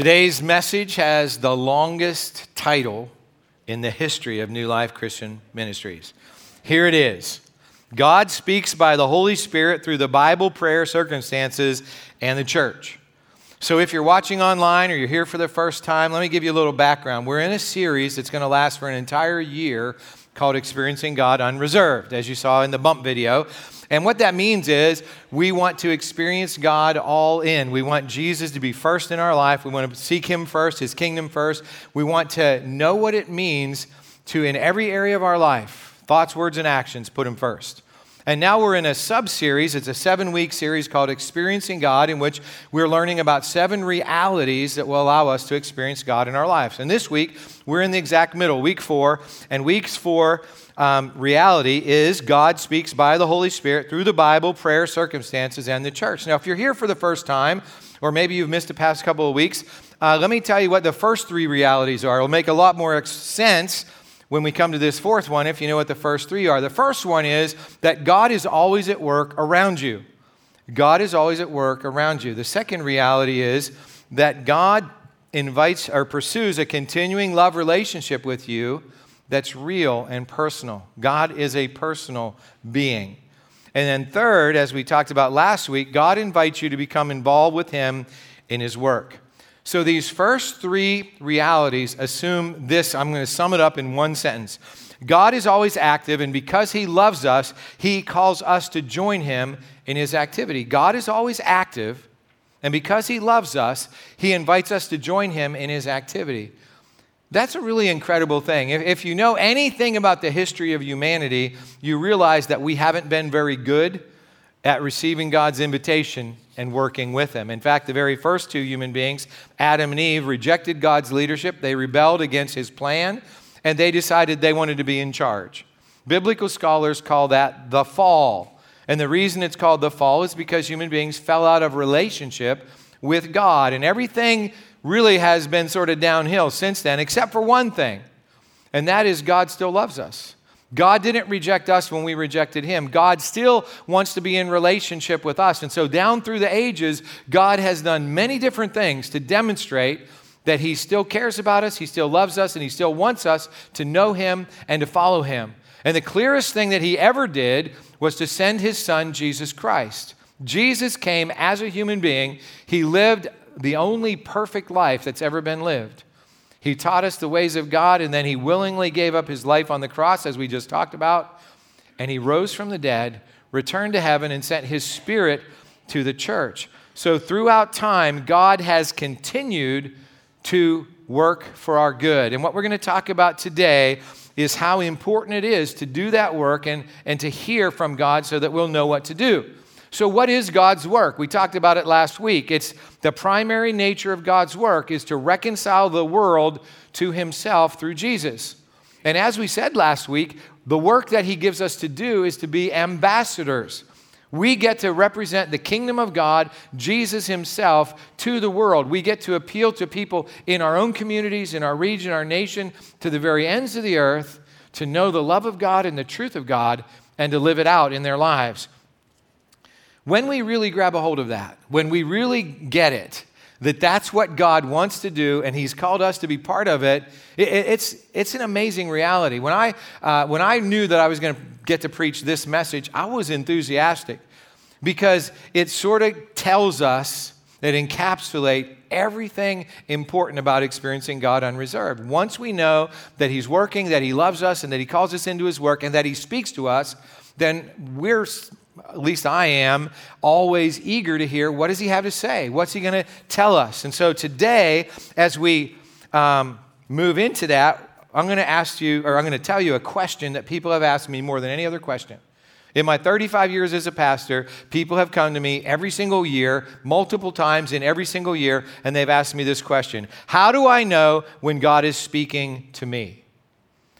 Today's message has the longest title in the history of New Life Christian Ministries. Here it is God speaks by the Holy Spirit through the Bible, prayer, circumstances, and the church. So, if you're watching online or you're here for the first time, let me give you a little background. We're in a series that's going to last for an entire year called Experiencing God Unreserved, as you saw in the bump video. And what that means is we want to experience God all in. We want Jesus to be first in our life. We want to seek Him first, His kingdom first. We want to know what it means to, in every area of our life, thoughts, words, and actions, put Him first. And now we're in a sub series. It's a seven week series called Experiencing God, in which we're learning about seven realities that will allow us to experience God in our lives. And this week, we're in the exact middle, week four. And weeks four um, reality is God speaks by the Holy Spirit through the Bible, prayer, circumstances, and the church. Now, if you're here for the first time, or maybe you've missed the past couple of weeks, uh, let me tell you what the first three realities are. It'll make a lot more sense when we come to this fourth one if you know what the first three are. The first one is that God is always at work around you. God is always at work around you. The second reality is that God invites or pursues a continuing love relationship with you that's real and personal. God is a personal being. And then, third, as we talked about last week, God invites you to become involved with Him in His work. So, these first three realities assume this. I'm going to sum it up in one sentence God is always active, and because He loves us, He calls us to join Him in His activity. God is always active, and because He loves us, He invites us to join Him in His activity. That's a really incredible thing. If, if, you know anything about the history of humanity, you realize that we haven't been very good at receiving God's invitation and working with Him. In fact, the very first two human beings, Adam and Eve, rejected God's leadership. They rebelled against His plan, and they decided they wanted to be in charge. Biblical scholars call that the fall. And the reason it's called the fall is because human beings fell out of relationship with God. And everything really has been sort of downhill since then, except for one thing, and that is God still loves us. God didn't reject us when we rejected him. God still wants to be in relationship with us. And so, down through the ages, God has done many different things to demonstrate that he still cares about us, he still loves us, and he still wants us to know him and to follow him. And the clearest thing that he ever did was to send his son, Jesus Christ. Jesus came as a human being. He lived the only perfect life that's ever been lived. He taught us the ways of God, and then he willingly gave up his life on the cross, as we just talked about. And he rose from the dead, returned to heaven, and sent his spirit to the church. So, throughout time, God has continued to work for our good. And what we're going to talk about today is how important it is to do that work and, and to hear from God so that we'll know what to do. So, what is God's work? We talked about it last week. It's the primary nature of God's work is to reconcile the world to himself through Jesus. And as we said last week, the work that he gives us to do is to be ambassadors. We get to represent the kingdom of God, Jesus himself, to the world. We get to appeal to people in our own communities, in our region, our nation, to the very ends of the earth to know the love of God and the truth of God and to live it out in their lives. When we really grab a hold of that, when we really get it, that that's what God wants to do and He's called us to be part of it, it it's, it's an amazing reality. When I, uh, when I knew that I was going to get to preach this message, I was enthusiastic because it sort of tells us that encapsulate everything important about experiencing God unreserved. Once we know that He's working, that He loves us, and that He calls us into His work, and that He speaks to us, then we're at least I am, always eager to hear what does he have to say? What's he going to tell us? And so today, as we um, move into that, I'm going to ask you, or I'm going to tell you a question that people have asked me more than any other question. In my 35 years as a pastor, people have come to me every single year, multiple times in every single year, and they've asked me this question How do I know when God is speaking to me?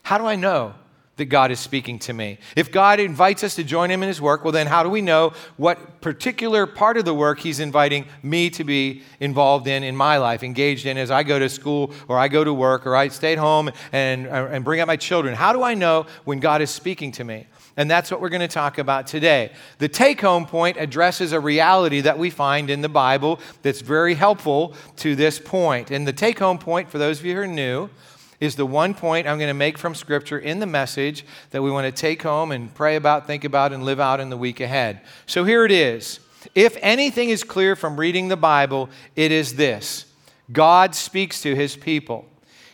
How do I know? That God is speaking to me. If God invites us to join Him in His work, well, then how do we know what particular part of the work He's inviting me to be involved in in my life, engaged in as I go to school or I go to work or I stay at home and, and bring up my children? How do I know when God is speaking to me? And that's what we're going to talk about today. The take home point addresses a reality that we find in the Bible that's very helpful to this point. And the take home point, for those of you who are new, is the one point I'm going to make from Scripture in the message that we want to take home and pray about, think about, and live out in the week ahead. So here it is. If anything is clear from reading the Bible, it is this God speaks to his people.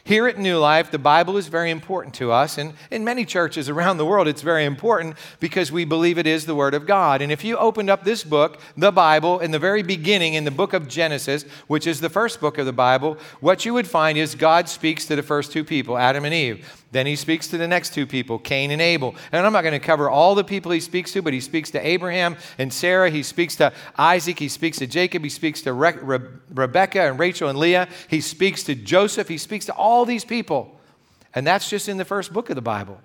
Here at New Life, the Bible is very important to us, and in many churches around the world, it's very important because we believe it is the Word of God. And if you opened up this book, the Bible, in the very beginning, in the book of Genesis, which is the first book of the Bible, what you would find is God speaks to the first two people, Adam and Eve. Then he speaks to the next two people, Cain and Abel. And I'm not going to cover all the people he speaks to, but he speaks to Abraham and Sarah. He speaks to Isaac. He speaks to Jacob. He speaks to Re- Re- Rebecca and Rachel and Leah. He speaks to Joseph. He speaks to all these people. And that's just in the first book of the Bible.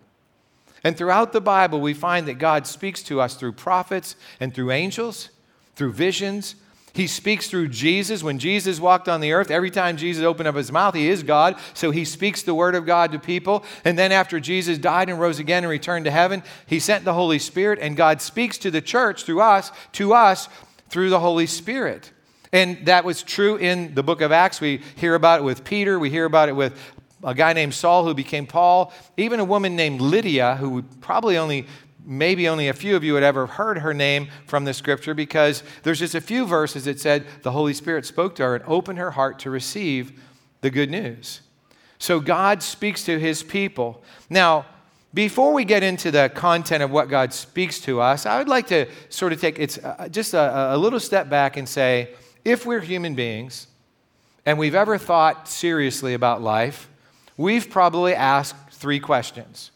And throughout the Bible, we find that God speaks to us through prophets and through angels, through visions, he speaks through Jesus. When Jesus walked on the earth, every time Jesus opened up his mouth, he is God. So he speaks the word of God to people. And then after Jesus died and rose again and returned to heaven, he sent the Holy Spirit, and God speaks to the church through us, to us, through the Holy Spirit. And that was true in the book of Acts. We hear about it with Peter, we hear about it with a guy named Saul who became Paul, even a woman named Lydia, who probably only maybe only a few of you had ever heard her name from the scripture because there's just a few verses that said the Holy Spirit spoke to her and opened her heart to receive the good news. So God speaks to his people. Now, before we get into the content of what God speaks to us, I would like to sort of take it's uh, just a, a little step back and say if we're human beings and we've ever thought seriously about life, we've probably asked three questions.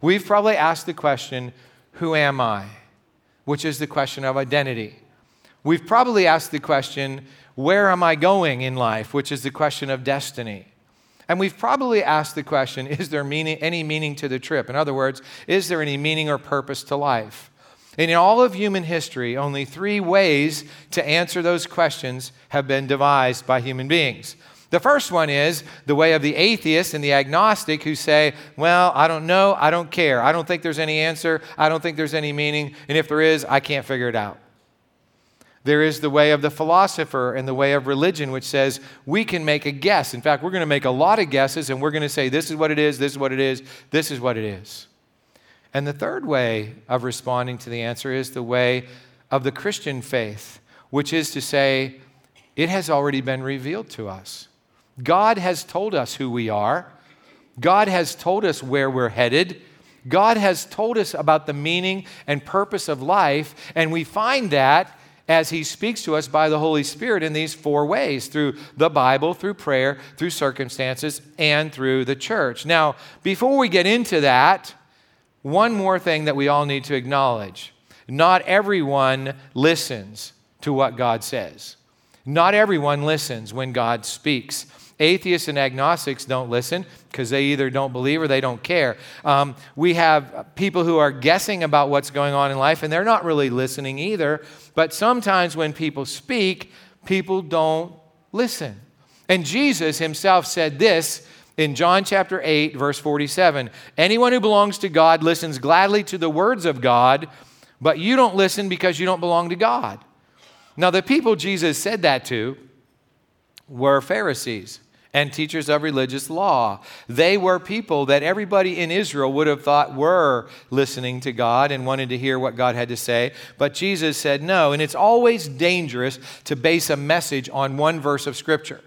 We've probably asked the question, who am I? Which is the question of identity. We've probably asked the question, Where am I going in life? Which is the question of destiny. And we've probably asked the question, Is there meaning, any meaning to the trip? In other words, is there any meaning or purpose to life? And in all of human history, only three ways to answer those questions have been devised by human beings. The first one is the way of the atheist and the agnostic who say, Well, I don't know, I don't care. I don't think there's any answer, I don't think there's any meaning, and if there is, I can't figure it out. There is the way of the philosopher and the way of religion, which says we can make a guess. In fact, we're going to make a lot of guesses and we're going to say, This is what it is, this is what it is, this is what it is. And the third way of responding to the answer is the way of the Christian faith, which is to say, it has already been revealed to us. God has told us who we are. God has told us where we're headed. God has told us about the meaning and purpose of life, and we find that as He speaks to us by the Holy Spirit in these four ways through the Bible, through prayer, through circumstances, and through the church. Now, before we get into that, one more thing that we all need to acknowledge not everyone listens to what God says. Not everyone listens when God speaks. Atheists and agnostics don't listen because they either don't believe or they don't care. Um, we have people who are guessing about what's going on in life and they're not really listening either. But sometimes when people speak, people don't listen. And Jesus himself said this in John chapter 8, verse 47 Anyone who belongs to God listens gladly to the words of God, but you don't listen because you don't belong to God. Now, the people Jesus said that to were Pharisees and teachers of religious law. They were people that everybody in Israel would have thought were listening to God and wanted to hear what God had to say. But Jesus said no. And it's always dangerous to base a message on one verse of Scripture.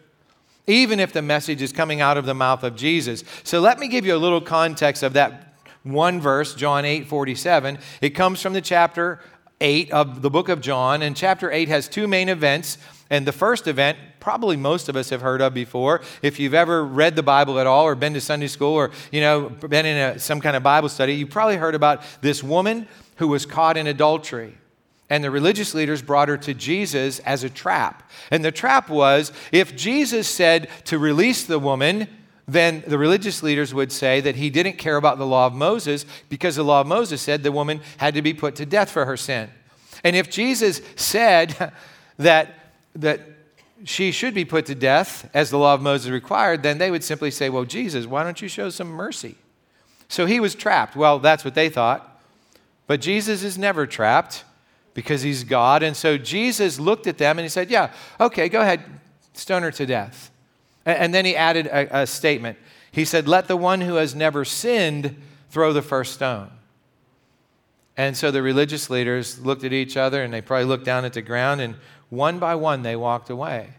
Even if the message is coming out of the mouth of Jesus. So let me give you a little context of that one verse, John 8 47. It comes from the chapter 8 of the book of John, and chapter 8 has two main events. And the first event, probably most of us have heard of before. If you've ever read the Bible at all or been to Sunday school or, you know, been in a, some kind of Bible study, you probably heard about this woman who was caught in adultery. And the religious leaders brought her to Jesus as a trap. And the trap was if Jesus said to release the woman, then the religious leaders would say that he didn't care about the law of Moses because the law of Moses said the woman had to be put to death for her sin. And if Jesus said that that she should be put to death as the law of Moses required, then they would simply say, Well, Jesus, why don't you show some mercy? So he was trapped. Well, that's what they thought. But Jesus is never trapped because he's God. And so Jesus looked at them and he said, Yeah, okay, go ahead, stone her to death. And then he added a, a statement. He said, Let the one who has never sinned throw the first stone. And so the religious leaders looked at each other and they probably looked down at the ground and one by one they walked away.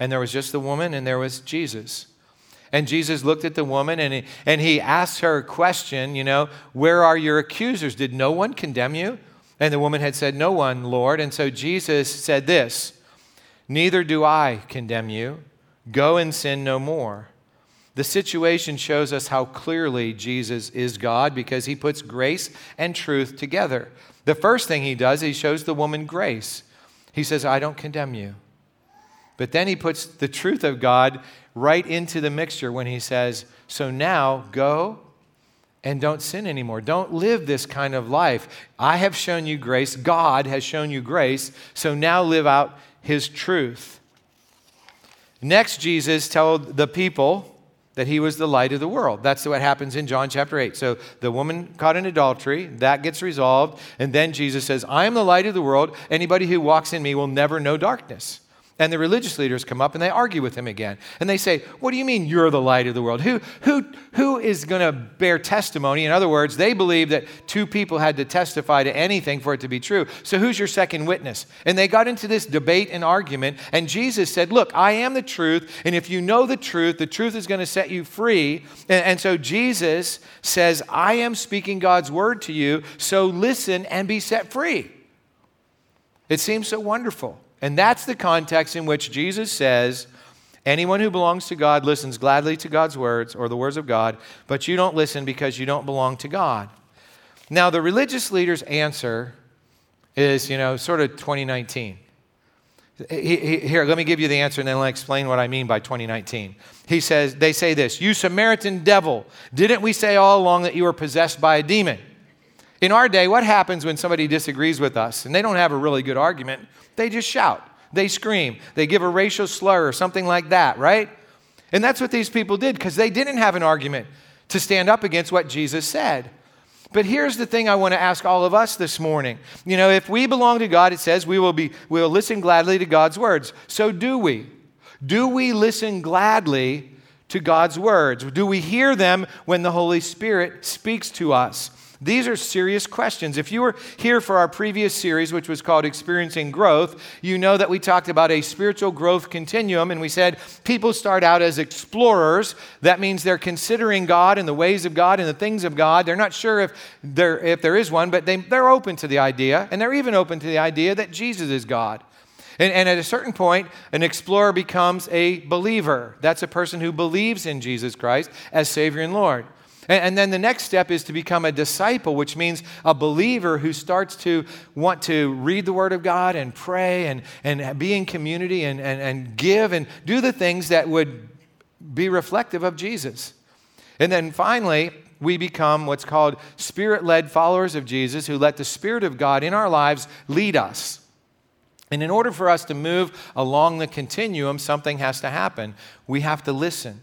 And there was just the woman and there was Jesus. And Jesus looked at the woman and he, and he asked her a question, you know, where are your accusers? Did no one condemn you? And the woman had said, No one, Lord. And so Jesus said this Neither do I condemn you. Go and sin no more. The situation shows us how clearly Jesus is God because he puts grace and truth together. The first thing he does, he shows the woman grace. He says, I don't condemn you. But then he puts the truth of God right into the mixture when he says, So now go and don't sin anymore. Don't live this kind of life. I have shown you grace. God has shown you grace. So now live out his truth. Next, Jesus told the people that he was the light of the world. That's what happens in John chapter 8. So the woman caught in adultery, that gets resolved. And then Jesus says, I am the light of the world. Anybody who walks in me will never know darkness. And the religious leaders come up and they argue with him again. And they say, What do you mean you're the light of the world? Who, who, who is going to bear testimony? In other words, they believe that two people had to testify to anything for it to be true. So who's your second witness? And they got into this debate and argument. And Jesus said, Look, I am the truth. And if you know the truth, the truth is going to set you free. And, and so Jesus says, I am speaking God's word to you. So listen and be set free. It seems so wonderful. And that's the context in which Jesus says, Anyone who belongs to God listens gladly to God's words or the words of God, but you don't listen because you don't belong to God. Now, the religious leader's answer is, you know, sort of 2019. Here, let me give you the answer and then I'll explain what I mean by 2019. He says, they say this, You Samaritan devil, didn't we say all along that you were possessed by a demon? In our day, what happens when somebody disagrees with us and they don't have a really good argument? They just shout, they scream, they give a racial slur or something like that, right? And that's what these people did because they didn't have an argument to stand up against what Jesus said. But here's the thing I want to ask all of us this morning. You know, if we belong to God, it says we will be we will listen gladly to God's words. So do we? Do we listen gladly to God's words? Do we hear them when the Holy Spirit speaks to us? These are serious questions. If you were here for our previous series, which was called Experiencing Growth, you know that we talked about a spiritual growth continuum, and we said people start out as explorers. That means they're considering God and the ways of God and the things of God. They're not sure if there, if there is one, but they, they're open to the idea, and they're even open to the idea that Jesus is God. And, and, at a certain point, an explorer becomes a believer. That's a person who believes in Jesus Christ as Savior and Lord. And, then the next step is to become a disciple, which means a believer who starts to want to read the Word of God and pray and, and be in community and, and, and give and do the things that would be reflective of Jesus. And then finally, we become what's called spirit led followers of Jesus who let the Spirit of God in our lives lead us. And in order for us to move along the continuum, something has to happen. We have to listen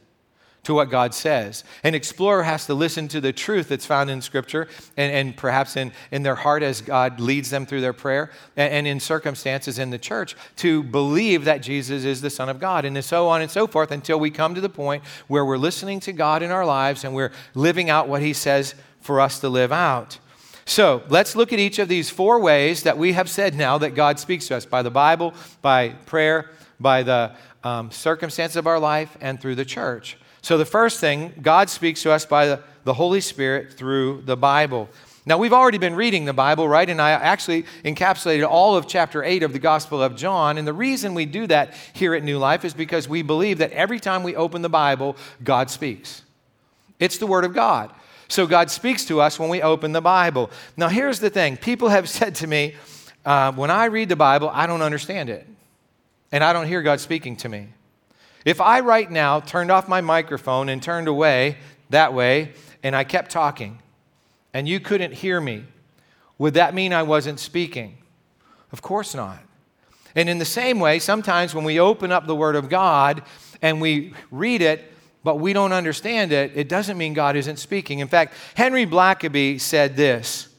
to what God says. An explorer has to listen to the truth that's found in Scripture and, and perhaps in, in their heart as God leads them through their prayer and, and, in circumstances in the church to believe that Jesus is the Son of God and so on and so forth until we come to the point where we're listening to God in our lives and we're living out what He says for us to live out. So let's look at each of these four ways that we have said now that God speaks to us by the Bible, by prayer, by the um, circumstances of our life, and through the church. So, the first thing, God speaks to us by the, the Holy Spirit through the Bible. Now, we've already been reading the Bible, right? And I actually encapsulated all of chapter 8 of the Gospel of John. And the reason we do that here at New Life is because we believe that every time we open the Bible, God speaks. It's the Word of God. So, God speaks to us when we open the Bible. Now, here's the thing people have said to me, uh, when I read the Bible, I don't understand it. And I don't hear God speaking to me. If I right now turned off my microphone and turned away that way and I kept talking and you couldn't hear me, would that mean I wasn't speaking? Of course not. And in the same way, sometimes when we open up the Word of God and we read it, but we don't understand it, it doesn't mean God isn't speaking. In fact, Henry Blackaby said this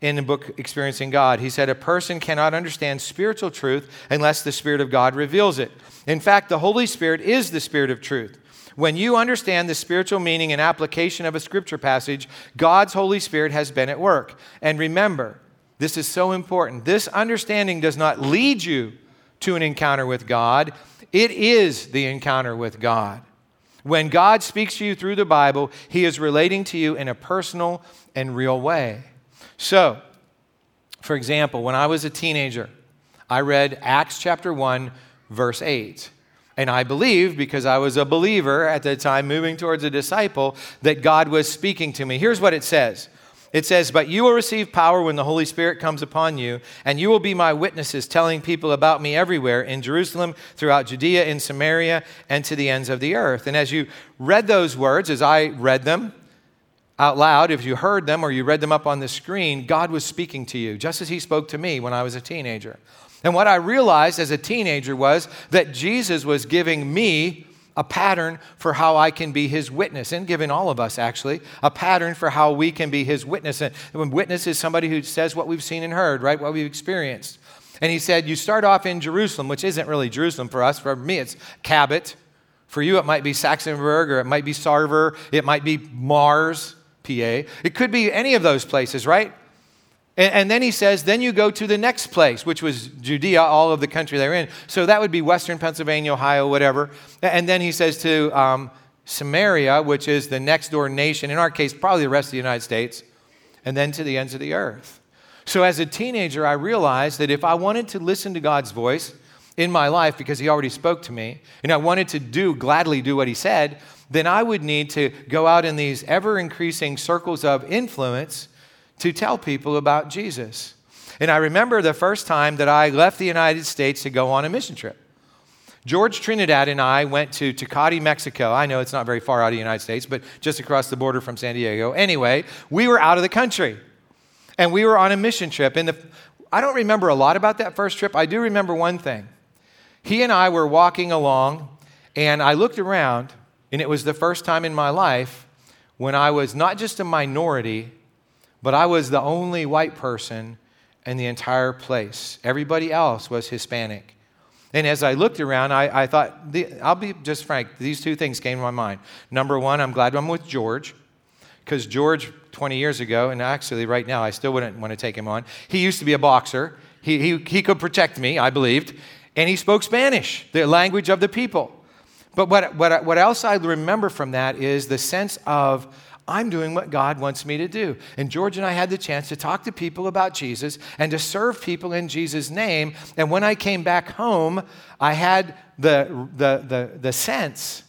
in the book Experiencing God. He said, A person cannot understand spiritual truth unless the Spirit of God reveals it. In fact, the Holy Spirit is the Spirit of truth. When you understand the spiritual meaning and application of a scripture passage, God's Holy Spirit has been at work. And remember, this is so important. This understanding does not lead you to an encounter with God, it is the encounter with God. When God speaks to you through the Bible, He is relating to you in a personal and real way. So, for example, when I was a teenager, I read Acts chapter 1, verse 8. And I believed, because I was a believer at the time, moving towards a disciple, that God was speaking to me. Here's what it says it says, But you will receive power when the Holy Spirit comes upon you, and you will be my witnesses, telling people about me everywhere in Jerusalem, throughout Judea, in Samaria, and to the ends of the earth. And as you read those words, as I read them out loud, if you heard them or you read them up on the screen, God was speaking to you, just as He spoke to me when I was a teenager. And what I realized as a teenager was that Jesus was giving me a pattern for how I can be his witness, and giving all of us actually a pattern for how we can be his witness. And when witness is somebody who says what we've seen and heard, right? What we've experienced. And he said, You start off in Jerusalem, which isn't really Jerusalem for us. For me, it's Cabot. For you, it might be Saxonburg, or it might be Sarver, it might be Mars, PA. It could be any of those places, right? And, and, then he says, then you go to the next place, which was Judea, all of the country they're in. So that would be Western Pennsylvania, Ohio, whatever. And then he says to um, Samaria, which is the next door nation, in our case, probably the rest of the United States, and then to the ends of the earth. So as a teenager, I realized that if I wanted to listen to God's voice in my life, because he already spoke to me, and I wanted to do, gladly do what he said, then I would need to go out in these ever increasing circles of influence to tell people about Jesus. And I remember the first time that I left the United States to go on a mission trip. George Trinidad and I went to Tecate, Mexico. I know it's not very far out of the United States, but just across the border from San Diego. Anyway, we were out of the country and we were on a mission trip. And the, I don't remember a lot about that first trip. I do remember one thing. He and I were walking along, and I looked around, and it was the first time in my life when I was not just a minority, but I was the only white person in the entire place. Everybody else was Hispanic. And as I looked around, I, I thought, the, I'll be just frank, these two things came to my mind. Number one, I'm glad I'm with George, because George, 20 years ago, and actually right now, I still wouldn't want to take him on. He used to be a boxer. He, he, he could protect me, I believed. And he spoke Spanish, the language of the people. But what, what, what else I remember from that is the sense of, I'm doing what God wants me to do. And George and I had the chance to talk to people about Jesus and to serve people in Jesus' name. And when I came back home, I had the, the, the, the sense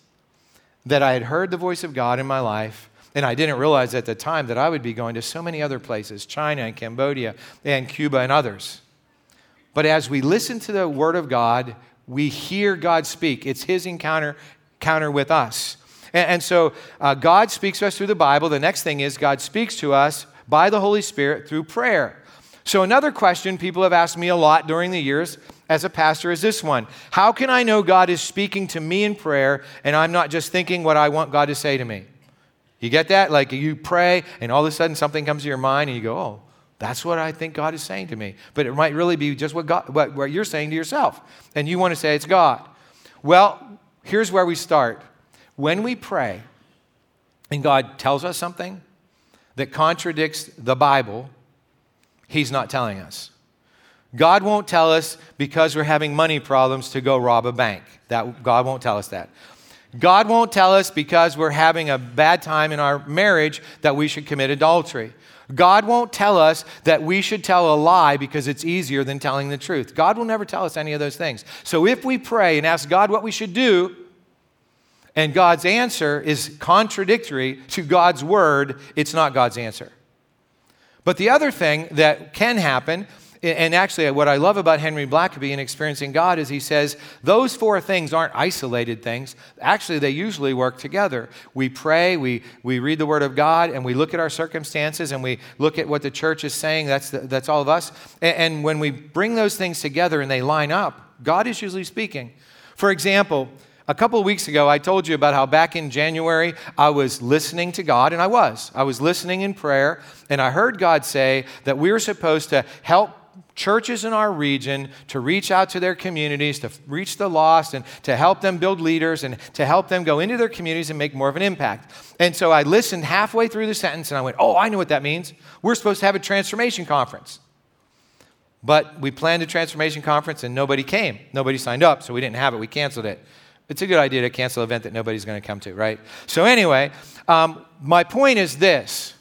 that I had heard the voice of God in my life. And I didn't realize at the time that I would be going to so many other places China and Cambodia and Cuba and others. But as we listen to the Word of God, we hear God speak. It's His encounter, encounter with us. And, and so uh, God speaks to us through the Bible. The next thing is God speaks to us by the Holy Spirit through prayer. So, another question people have asked me a lot during the years as a pastor is this one How can I know God is speaking to me in prayer and I'm not just thinking what I want God to say to me? You get that? Like you pray and all of a sudden something comes to your mind and you go, Oh, that's what I think God is saying to me. But it might really be just what, God, what, what you're saying to yourself. And you want to say it's God. Well, here's where we start. When we pray and God tells us something that contradicts the Bible, He's not telling us. God won't tell us because we're having money problems to go rob a bank. That, God won't tell us that. God won't tell us because we're having a bad time in our marriage that we should commit adultery. God won't tell us that we should tell a lie because it's easier than telling the truth. God will never tell us any of those things. So if we pray and ask God what we should do, and God's answer is contradictory to God's word, it's not God's answer. But the other thing that can happen, and actually what I love about Henry Blackaby and experiencing God is he says those four things aren't isolated things. Actually, they usually work together. We pray, we, we read the Word of God, and we look at our circumstances and we look at what the church is saying. That's, the, that's all of us. And, and when we bring those things together and they line up, God is usually speaking. For example, A couple of weeks ago, I told you about how back in January, I was listening to God, and I was. I was listening in prayer, and I heard God say that we were supposed to help churches in our region to reach out to their communities, to reach the lost, and to help them build leaders and to help them go into their communities and make more of an impact. And so I listened halfway through the sentence and I went, Oh, I know what that means. We're supposed to have a transformation conference. But we planned a transformation conference and nobody came. Nobody signed up, so we didn't have it. We canceled it. It's a good idea to cancel an event that nobody's going to come to, right? So, anyway, um, my point is this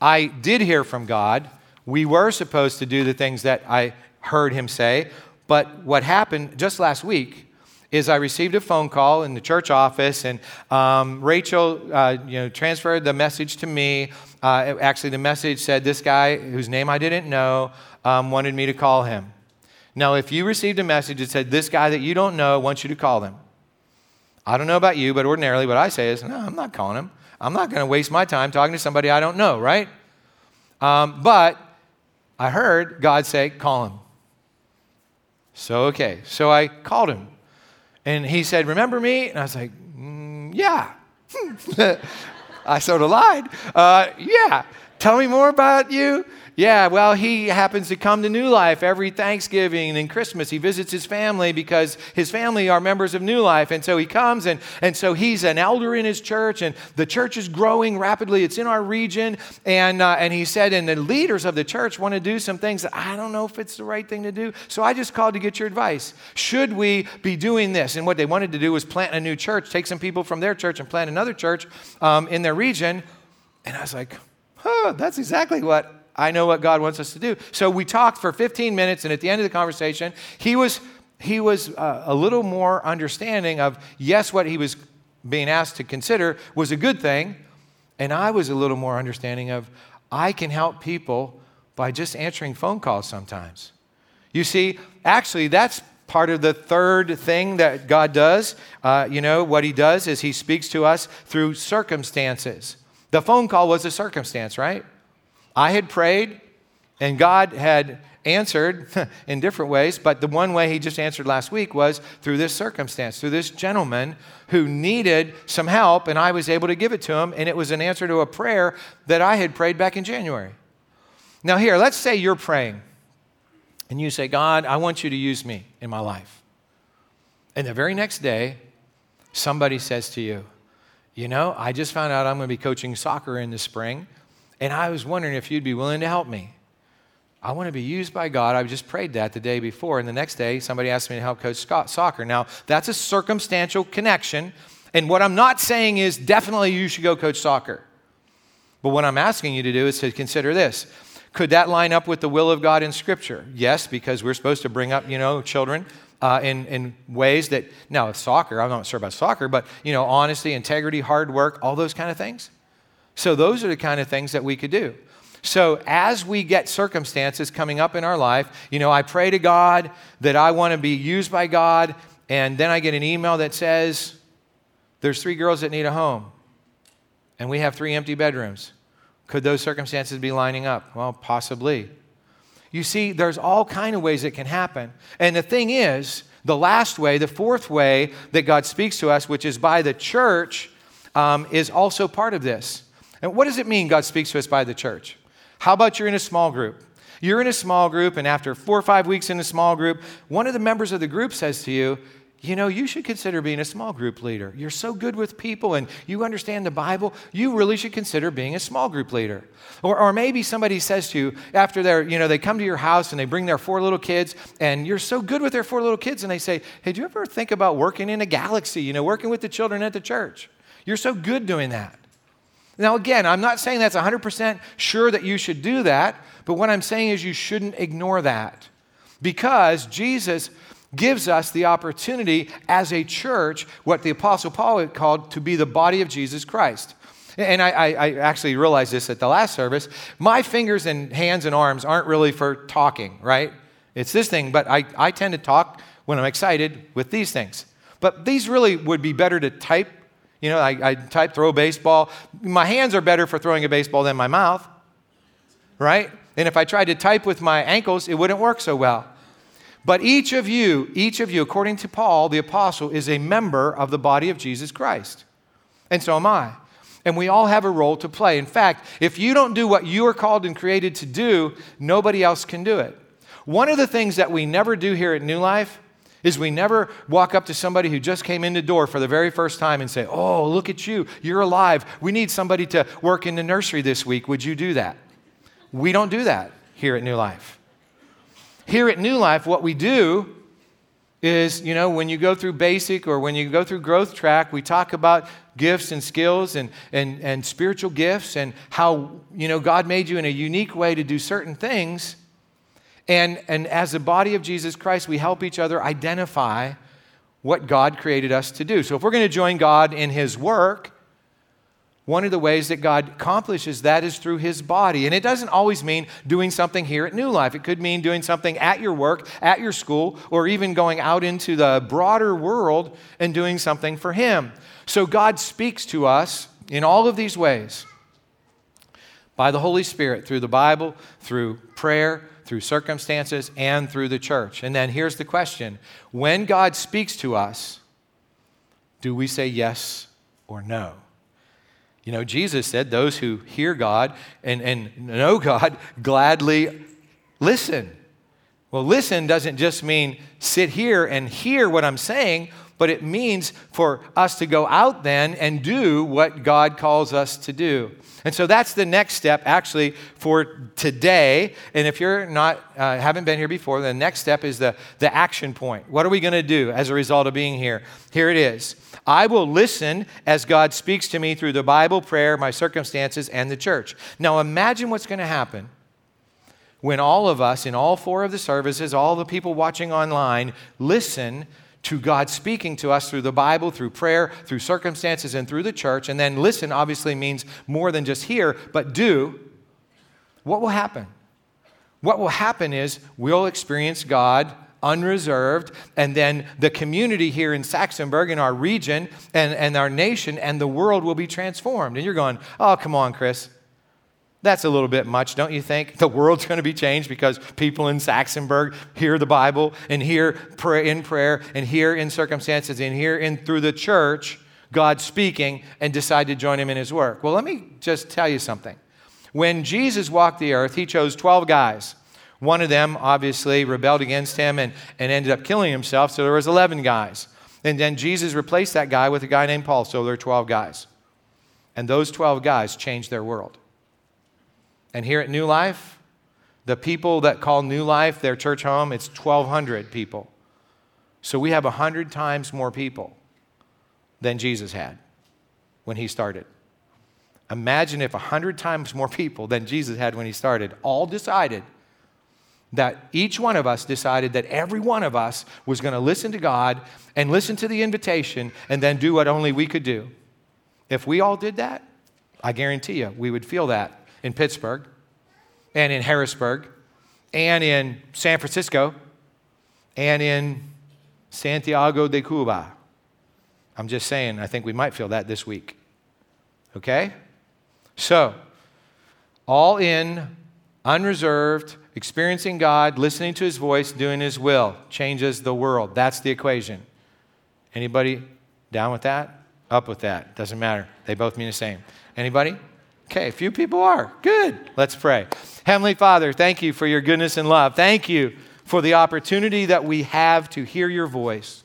I did hear from God we were supposed to do the things that I heard him say, but what happened just last week is I received a phone call in the church office, and um, Rachel, uh, you know, transferred the message to me. Uh, actually, the message said this guy, whose name I didn't know, um, wanted me to call him. Now, if you received a message that said this guy that you don't know wants you to call him, I don't know about you, but ordinarily what I say is, no, I'm not calling him. I'm not going to waste my time talking to somebody I don't know, right? Um, but I heard God say, call him. So, okay. So I called him. And he said, Remember me? And I was like, mm, Yeah. I sort of lied. Uh, yeah. Tell me more about you. Yeah, well, he happens to come to New Life every Thanksgiving and Christmas. He visits his family because his family are members of New Life. And so he comes, and, and so he's an elder in his church, and the church is growing rapidly. It's in our region. And, uh, and he said, and the leaders of the church want to do some things that I don't know if it's the right thing to do. So I just called to get your advice. Should we be doing this? And what they wanted to do was plant a new church, take some people from their church and plant another church um, in their region. And I was like, huh, that's exactly what I know what God wants us to do. So we talked for 15 minutes, and at the end of the conversation, he was, he was uh, a little more understanding of, yes, what he was being asked to consider was a good thing. And I was a little more understanding of, I can help people by just answering phone calls sometimes. You see, actually, that's part of the third thing that God does. Uh, you know, what he does is he speaks to us through circumstances. The phone call was a circumstance, right? I had prayed, and God had answered in different ways, but the one way he just answered last week was through this circumstance, through this gentleman who needed some help, and I was able to give it to him, and it was an answer to a prayer that I had prayed back in January. Now, here, let's say you're praying, and you say, God, I want you to use me in my life. And the very next day, somebody says to you, You know, I just found out I'm going to be coaching soccer in the spring. And I was wondering if you'd be willing to help me. I want to be used by God. I just prayed that the day before. And the next day, somebody asked me to help coach soccer. Now, that's a circumstantial connection. And what I'm not saying is definitely you should go coach soccer. But what I'm asking you to do is to consider this. Could that line up with the will of God in Scripture? Yes, because we're supposed to bring up, you know, children uh, in, in ways that, now, with soccer, I'm not sure about soccer, but, you know, honesty, integrity, hard work, all those kind of things. So, those are the kind of things that we could do. So, as we get circumstances coming up in our life, you know, I pray to God that I want to be used by God, and then I get an email that says, There's three girls that need a home, and we have three empty bedrooms. Could those circumstances be lining up? Well, possibly. You see, there's all kind of ways it can happen. And the thing is, the last way, the fourth way that God speaks to us, which is by the church, um, is also part of this. And what does it mean God speaks to us by the church? How about you're in a small group? You're in a small group, and after four or five weeks in a small group, one of the members of the group says to you, you know, you should consider being a small group leader. You're so good with people and you understand the Bible. You really should consider being a small group leader. Or, or maybe somebody says to you after they're, you know, they come to your house and they bring their four little kids and you're so good with their four little kids and they say, hey, do you ever think about working in a galaxy, you know, working with the children at the church? You're so good doing that. Now, again, I'm not saying that's 100% sure that you should do that, but what I'm saying is you shouldn't ignore that because Jesus gives us the opportunity as a church, what the Apostle Paul called to be the body of Jesus Christ. And I, I, actually realized this at the last service. My fingers and hands and arms aren't really for talking, right? It's this thing, but I, I tend to talk when I'm excited with these things. But these really would be better to type you know, I, I type throw baseball. My hands are better for throwing a baseball than my mouth, right? And if I tried to type with my ankles, it wouldn't work so well. But each of you, each of you, according to Paul, the apostle, is a member of the body of Jesus Christ. And so am I. And we all have a role to play. In fact, if you don't do what you are called and created to do, nobody else can do it. One of the things that we never do here at New Life is we never walk up to somebody who just came in the door for the very first time and say, Oh, look at you. You're alive. We need somebody to work in the nursery this week. Would you do that? We don't do that here at New Life. Here at New Life, what we do is, you know, when you go through basic or when you go through growth track, we talk about gifts and skills and, and, and spiritual gifts and how, you know, God made you in a unique way to do certain things. And, and as a body of Jesus Christ, we help each other identify what God created us to do. So if we're going to join God in His work, one of the ways that God accomplishes that is through His body. And it doesn't always mean doing something here at New Life. It could mean doing something at your work, at your school, or even going out into the broader world and doing something for Him. So God speaks to us in all of these ways by the Holy Spirit through the Bible, through prayer, through circumstances, and through the church. And then here's the question when God speaks to us, do we say yes or no? You know, Jesus said, Those who hear God and, and know God gladly listen. Well, listen doesn't just mean sit here and hear what I'm saying, but it means for us to go out then and do what God calls us to do. And so that's the next step actually for today. And if you're not, uh, haven't been here before, the next step is the, the action point. What are we going to do as a result of being here? Here it is. I will listen as God speaks to me through the Bible, prayer, my circumstances, and the church. Now imagine what's going to happen when all of us in all four of the services, all the people watching online, listen to God speaking to us through the Bible, through prayer, through circumstances, and through the church. And then listen obviously means more than just hear, but do. What will happen? What will happen is we'll experience God unreserved, and then the community here in Saxonburg, in our region, and, and our nation, and the world will be transformed. And you're going, oh, come on, Chris. That's a little bit much, don't you think? The world's going to be changed because people in Saxonburg hear the Bible and hear in prayer and hear in circumstances and hear in through the church God speaking and decide to join him in his work. Well, let me just tell you something. When Jesus walked the earth, he chose 12 guys. One of them obviously rebelled against him and, and ended up killing himself, so there was 11 guys. And then Jesus replaced that guy with a guy named Paul, so there are 12 guys. And those 12 guys changed their world. And here at New Life, the people that call New Life their church home, it's 1,200 people. So we have 100 times more people than Jesus had when he started. Imagine if 100 times more people than Jesus had when he started all decided that each one of us decided that every one of us was going to listen to God and listen to the invitation and then do what only we could do. If we all did that, I guarantee you we would feel that in Pittsburgh and in Harrisburg and in San Francisco and in Santiago de Cuba. I'm just saying, I think we might feel that this week. Okay? So, all in, unreserved, experiencing God, listening to his voice, doing his will changes the world. That's the equation. Anybody down with that? Up with that? Doesn't matter. They both mean the same. Anybody? Okay, a few people are. Good. Let's pray. Heavenly Father, thank you for your goodness and love. Thank you for the opportunity that we have to hear your voice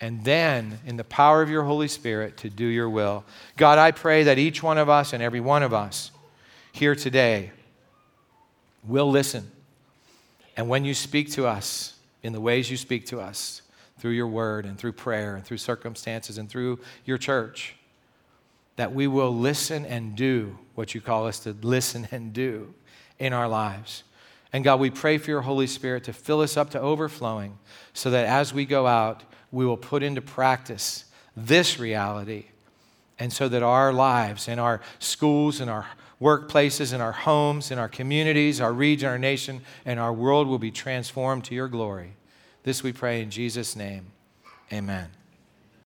and then, in the power of your Holy Spirit, to do your will. God, I pray that each one of us and every one of us here today will listen. And when you speak to us in the ways you speak to us, through your word and through prayer and through circumstances and through your church, that we will listen and do what you call us to listen and do in our lives. And God, we pray for your Holy Spirit to fill us up to overflowing so that as we go out, we will put into practice this reality. And so that our lives and our schools and our workplaces, in our homes, in our communities, our region, our nation, and our world will be transformed to your glory. This we pray in Jesus' name. Amen.